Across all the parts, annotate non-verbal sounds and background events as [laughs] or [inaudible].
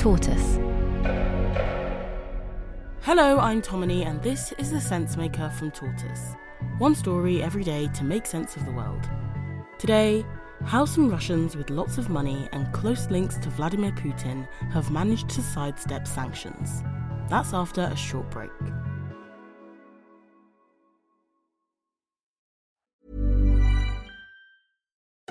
Tortoise. Hello, I'm Tomini, and this is the Sensemaker from Tortoise. One story every day to make sense of the world. Today, how some Russians with lots of money and close links to Vladimir Putin have managed to sidestep sanctions. That's after a short break.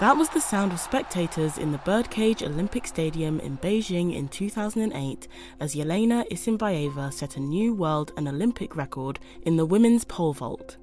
That was the sound of spectators in the Birdcage Olympic Stadium in Beijing in 2008 as Yelena Isinbayeva set a new world and Olympic record in the women's pole vault.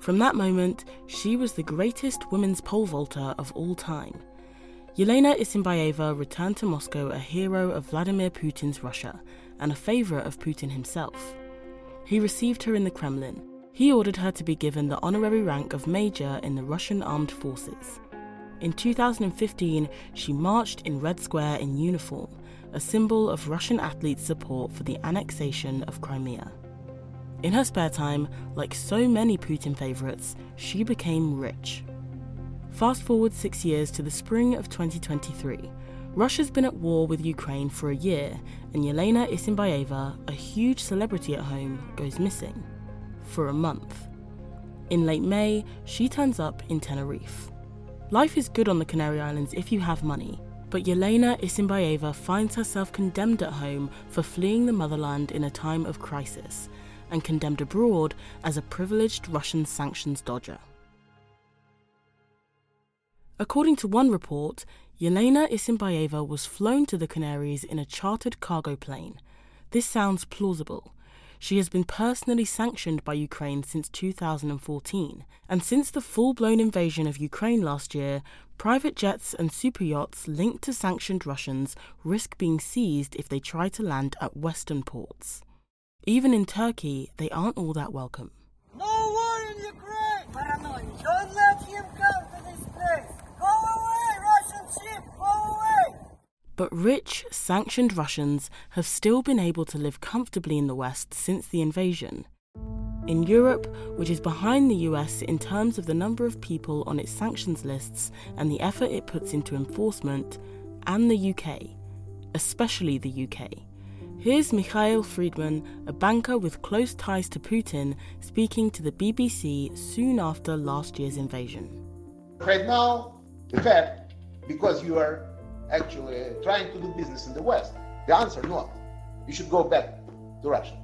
From that moment, she was the greatest women's pole vaulter of all time. Yelena Isinbayeva returned to Moscow a hero of Vladimir Putin's Russia and a favourite of Putin himself. He received her in the Kremlin. He ordered her to be given the honorary rank of major in the Russian armed forces. In 2015, she marched in Red Square in uniform, a symbol of Russian athletes' support for the annexation of Crimea. In her spare time, like so many Putin favourites, she became rich. Fast forward six years to the spring of 2023. Russia's been at war with Ukraine for a year, and Yelena Isinbayeva, a huge celebrity at home, goes missing. For a month. In late May, she turns up in Tenerife. Life is good on the Canary Islands if you have money, but Yelena Isinbayeva finds herself condemned at home for fleeing the motherland in a time of crisis, and condemned abroad as a privileged Russian sanctions dodger. According to one report, Yelena Isinbayeva was flown to the Canaries in a chartered cargo plane. This sounds plausible. She has been personally sanctioned by Ukraine since 2014, and since the full blown invasion of Ukraine last year, private jets and super yachts linked to sanctioned Russians risk being seized if they try to land at Western ports. Even in Turkey, they aren't all that welcome. No war in Ukraine! Paranoid. Don't let him come to this place! Go away, Russian ship! Go away! But rich, sanctioned Russians have still been able to live comfortably in the West since the invasion. In Europe, which is behind the US in terms of the number of people on its sanctions lists and the effort it puts into enforcement, and the UK, especially the UK. Here's Mikhail Fridman, a banker with close ties to Putin, speaking to the BBC soon after last year's invasion. Right now, the fact, because you are actually trying to do business in the West, the answer no. You should go back to Russia.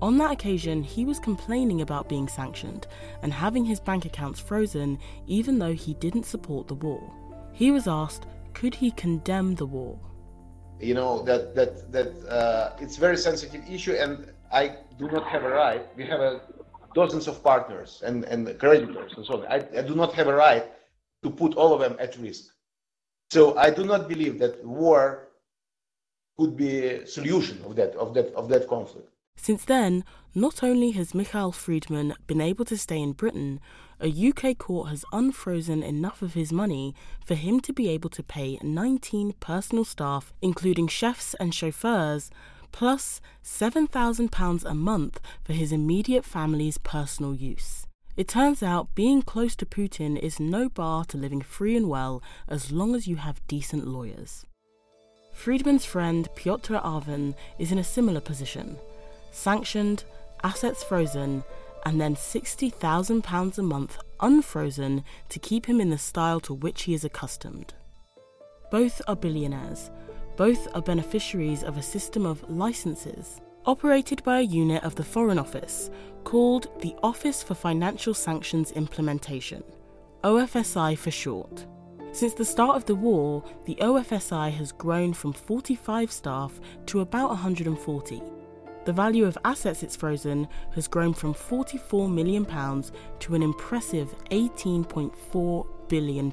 On that occasion, he was complaining about being sanctioned and having his bank accounts frozen even though he didn't support the war. He was asked, could he condemn the war? You know that that that uh, it's a very sensitive issue, and I do not have a right. We have a dozens of partners and and creditors and so on. I, I do not have a right to put all of them at risk. So I do not believe that war could be a solution of that of that of that conflict. Since then, not only has Mikhail Fridman been able to stay in Britain, a UK court has unfrozen enough of his money for him to be able to pay 19 personal staff, including chefs and chauffeurs, plus £7,000 a month for his immediate family's personal use. It turns out being close to Putin is no bar to living free and well as long as you have decent lawyers. Fridman's friend Pyotr Aven is in a similar position sanctioned, assets frozen, and then £60,000 a month unfrozen to keep him in the style to which he is accustomed. Both are billionaires. Both are beneficiaries of a system of licenses operated by a unit of the Foreign Office called the Office for Financial Sanctions Implementation, OFSI for short. Since the start of the war, the OFSI has grown from 45 staff to about 140. The value of assets it's frozen has grown from £44 million to an impressive £18.4 billion.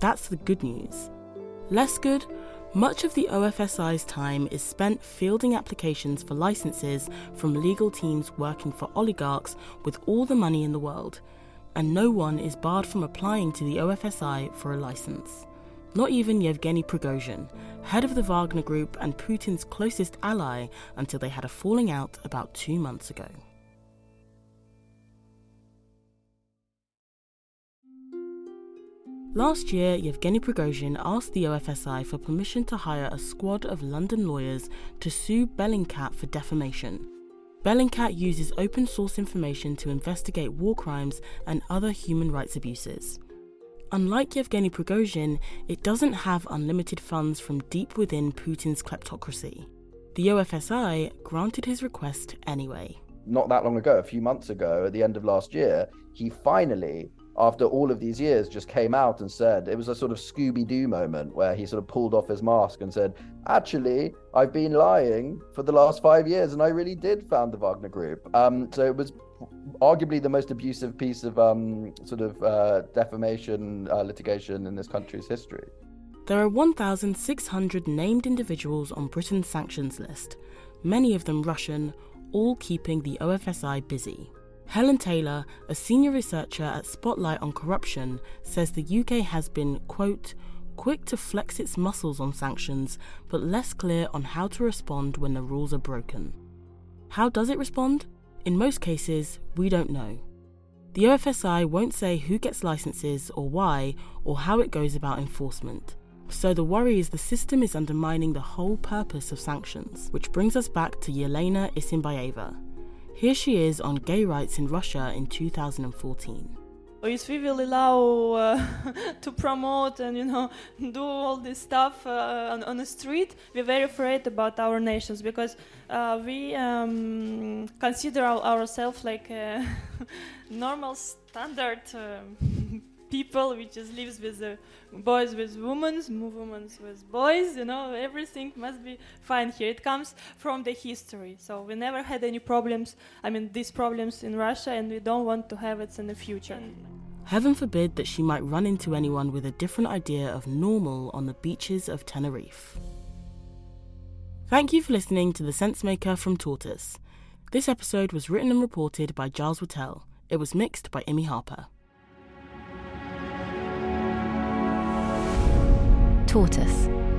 That's the good news. Less good, much of the OFSI's time is spent fielding applications for licenses from legal teams working for oligarchs with all the money in the world, and no one is barred from applying to the OFSI for a license. Not even Yevgeny Prigozhin, head of the Wagner Group and Putin's closest ally until they had a falling out about two months ago. Last year, Yevgeny Prigozhin asked the OFSI for permission to hire a squad of London lawyers to sue Bellingcat for defamation. Bellingcat uses open source information to investigate war crimes and other human rights abuses. Unlike Yevgeny Prigozhin, it doesn't have unlimited funds from deep within Putin's kleptocracy. The OFSI granted his request anyway. Not that long ago, a few months ago, at the end of last year, he finally after all of these years, just came out and said it was a sort of Scooby Doo moment where he sort of pulled off his mask and said, Actually, I've been lying for the last five years and I really did found the Wagner Group. Um, so it was arguably the most abusive piece of um, sort of uh, defamation uh, litigation in this country's history. There are 1,600 named individuals on Britain's sanctions list, many of them Russian, all keeping the OFSI busy. Helen Taylor, a senior researcher at Spotlight on Corruption, says the UK has been, quote, quick to flex its muscles on sanctions, but less clear on how to respond when the rules are broken. How does it respond? In most cases, we don't know. The OFSI won't say who gets licenses or why, or how it goes about enforcement. So the worry is the system is undermining the whole purpose of sanctions, which brings us back to Yelena Isinbayeva, here she is on gay rights in Russia in 2014 if we will allow uh, [laughs] to promote and you know [laughs] do all this stuff uh, on, on, the street, we're very afraid about our nations because uh, we um, consider our, ourselves like a [laughs] normal standard um, people which just lives with the boys with women, women with boys, you know, everything must be fine here. It comes from the history. So we never had any problems, I mean, these problems in Russia, and we don't want to have it in the future. Heaven forbid that she might run into anyone with a different idea of normal on the beaches of Tenerife. Thank you for listening to The Sensemaker from Tortoise. This episode was written and reported by Giles Whittell. It was mixed by Emmy Harper. tortoise.